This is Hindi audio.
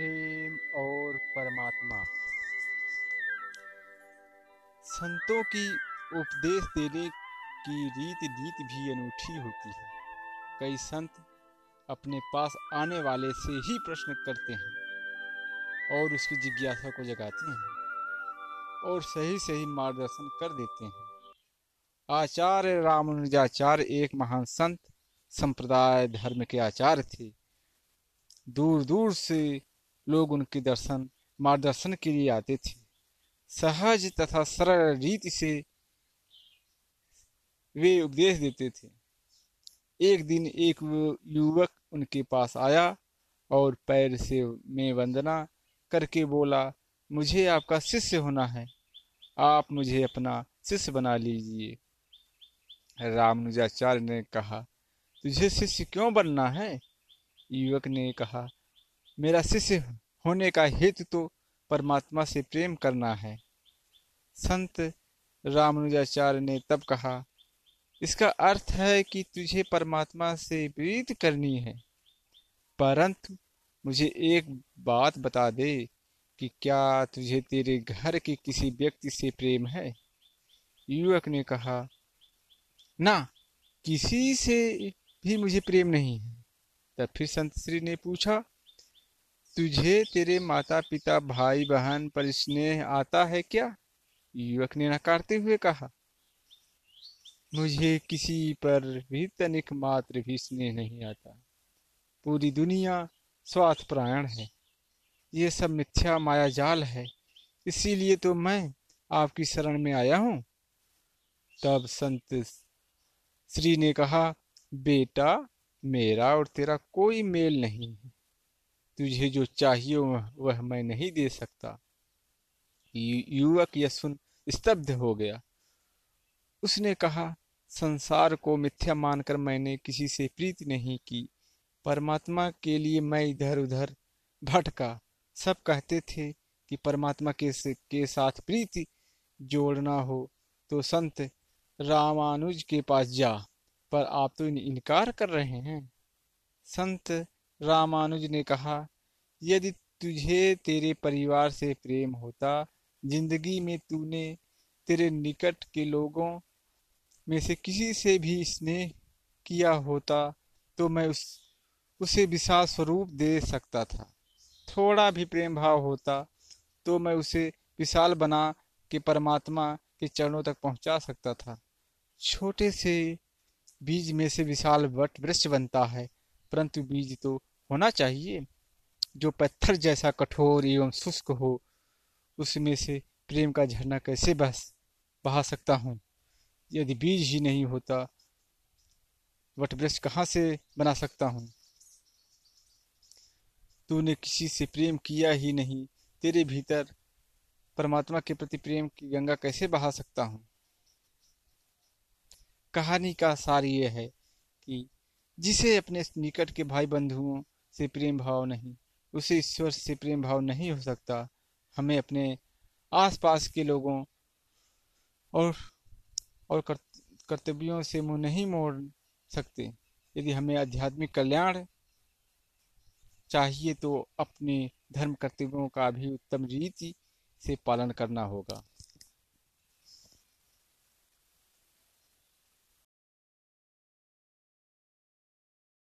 प्रेम और परमात्मा। संतों की उपदेश देने की रीत नीति भी अनूठी होती है। कई संत अपने पास आने वाले से ही प्रश्न करते हैं और उसकी जिज्ञासा को जगाते हैं और सही सही मार्गदर्शन कर देते हैं। आचार्य रामानुजाचार्य एक महान संत, संप्रदाय, धर्म के आचार्य थे। दूर दूर से लोग उनके दर्शन, मार्गदर्शन के लिए आते थे। सहज तथा सरल रीति से वे उपदेश देते थे। एक दिन एक युवक उनके पास आया और पैर से में वंदना करके बोला, मुझे आपका शिष्य होना है। आप मुझे अपना शिष्य बना लीजिए। रामानुजाचार्य ने कहा, तुझे शिष्य क्यों बनना है? युवक ने कहा मेरा शिष्य होने का हेतु तो परमात्मा से प्रेम करना है। संत रामानुजाचार्य ने तब कहा, इसका अर्थ है कि तुझे परमात्मा से प्रीत करनी है। परंतु मुझे एक बात बता दे कि क्या तुझे तेरे घर के किसी व्यक्ति से प्रेम है? युवक ने कहा, ना, किसी से भी मुझे प्रेम नहीं है। तब फिर संत श्री ने पूछा तुझे तेरे माता पिता भाई बहन पर स्नेह आता है क्या? युवक ने नकारते हुए कहा, मुझे किसी पर भी तनिक मात्र भी स्नेह नहीं आता। पूरी दुनिया स्वार्थ प्रायण है। ये सब मिथ्या माया जाल है। इसीलिए तो मैं आपकी शरण में आया हूँ। तब संत श्री ने कहा, बेटा, मेरा और तेरा कोई मेल नहीं है। तुझे जो चाहिए वह मैं नहीं दे सकता। युवक यह सुन स्तब्ध हो गया। उसने कहा, संसार को मिथ्या मानकर मैंने किसी से प्रीति नहीं की। परमात्मा के लिए मैं इधर उधर भटका। सब कहते थे कि परमात्मा के के साथ प्रीति जोड़ना हो तो संत रामानुज के पास जा, पर आप तो इनकार कर रहे हैं। संत रामानुज ने कहा, यदि तुझे तेरे परिवार से प्रेम होता, ज़िंदगी में तूने तेरे निकट के लोगों में से किसी से भी स्नेह किया होता तो मैं उस, उसे विशाल स्वरूप दे सकता था। थोड़ा भी प्रेम भाव होता तो मैं उसे विशाल बना के परमात्मा के चरणों तक पहुँचा सकता था। छोटे से बीज में से विशाल वट वृक्ष बनता है, परंतु बीज तो होना चाहिए। जो पत्थर जैसा कठोर एवं शुष्क हो, उसमें से प्रेम का झरना कैसे बस बहा सकता हूँ? यदि बीज ही नहीं होता वट वृक्ष कहाँ से बना सकता हूँ? तूने किसी से प्रेम किया ही नहीं, तेरे भीतर परमात्मा के प्रति प्रेम की गंगा कैसे बहा सकता हूँ? कहानी का सार ये है कि जिसे अपने निकट के भाई बंधुओं से प्रेम भाव नहीं। उसे ईश्वर से प्रेम भाव नहीं हो सकता। हमें अपने आसपास के लोगों और और कर्तव्यों से मुँह नहीं मोड़ सकते। यदि हमें आध्यात्मिक कल्याण चाहिए तो अपने धर्म कर्तव्यों का भी उत्तम रीति से पालन करना होगा।